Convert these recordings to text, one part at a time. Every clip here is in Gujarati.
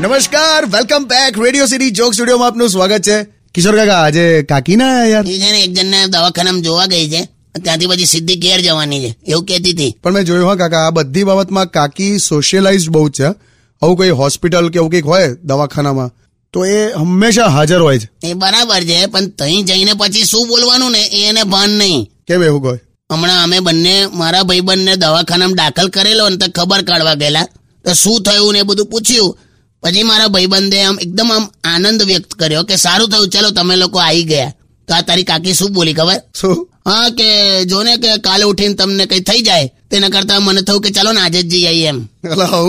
નમસ્કાર welcome back Radio City joke સ્ટુડિયોમાં આપનું સ્વાગત છે. કિશોર કાકા આજે કાકી ના યાર? એ છે ને એક જણને દવાખાનામાં જોવા ગઈ છે. ત્યાંથી પછી સીધી ઘેર જવાની છે. એવું કહેતી હતી. પણ મેં જોયું હા કાકા આ બધી બાબતમાં કાકી સોશિયલાઇઝ બહુ છે. આવું કોઈ હોસ્પિટલ કે એવું કંઈક હોય દવાખાનામાં તો એ હંમેશા હાજર હોય છે. એ બરાબર છે પણ તહીં જઈને પછી શું બોલવાનું ને એને ભાન નહીં. કેમ એવું કોઈ? હમણાં અમે બંને મારા ભાઈબંધને દવાખાનામાં દાખલ કરેલો ને તો ખબર કાઢવા ગયેલા. તો શું થયું ને એ બધું પૂછ્યું. પછી મારા ભાઈબંધે આમ એકદમ આમ આનંદ વ્યક્ત કર્યો કે સારું થયું ચલો તમે લોકો આવી ગયા. તો આ તારી કાકી શું બોલી ખબર? શું? હા કે જો ને કે કાલે ઉઠીને તમને કઈ થઈ જાય. તેના કરતા મને થયું કે ચાલો ને આજે જ જઈ આવીએ એમ.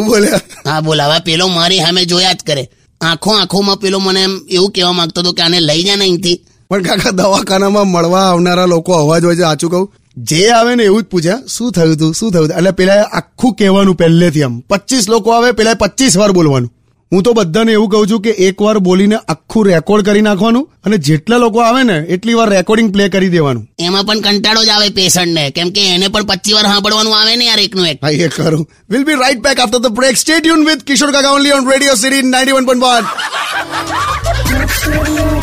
બોલ્યા? હા બોલાવા પેલો મારી સામે જોયા જ કરે. આંખો આંખોમાં પેલો મને એમ એવું કહેવા માંગતો હતો કે આને લઈ જા ને અહીંથી. પણ કાકા દવાખાનામાં મળવા આવનારા લોકો અવાજ હોય છે સાચું કહું? જે આવે ને એવું જ પૂછ્યા શું થયું તું? શું થયું તું? એટલે પેલા આખું કહેવાનું પહેલેથી આમ. પચીસ લોકો આવે પેલા પચીસ વાર બોલવાનું. હું તો બધાને એવું કહું છું કે એક વાર બોલીને આખું રેકોર્ડ કરી નાખવાનું અને જેટલા લોકો આવે ને એટલી વાર રેકોર્ડિંગ પ્લે કરી દેવાનું. એમાં પણ કંટાળો જ આવે પેશન્ટને. કેમ કે એને પણ પચીસ વાર સાંભળવાનું આવે ને યાર એકનું એક. હા એ ખરું. Will be right back after the break stay tune with Kishore Kaka only on radio city 91.1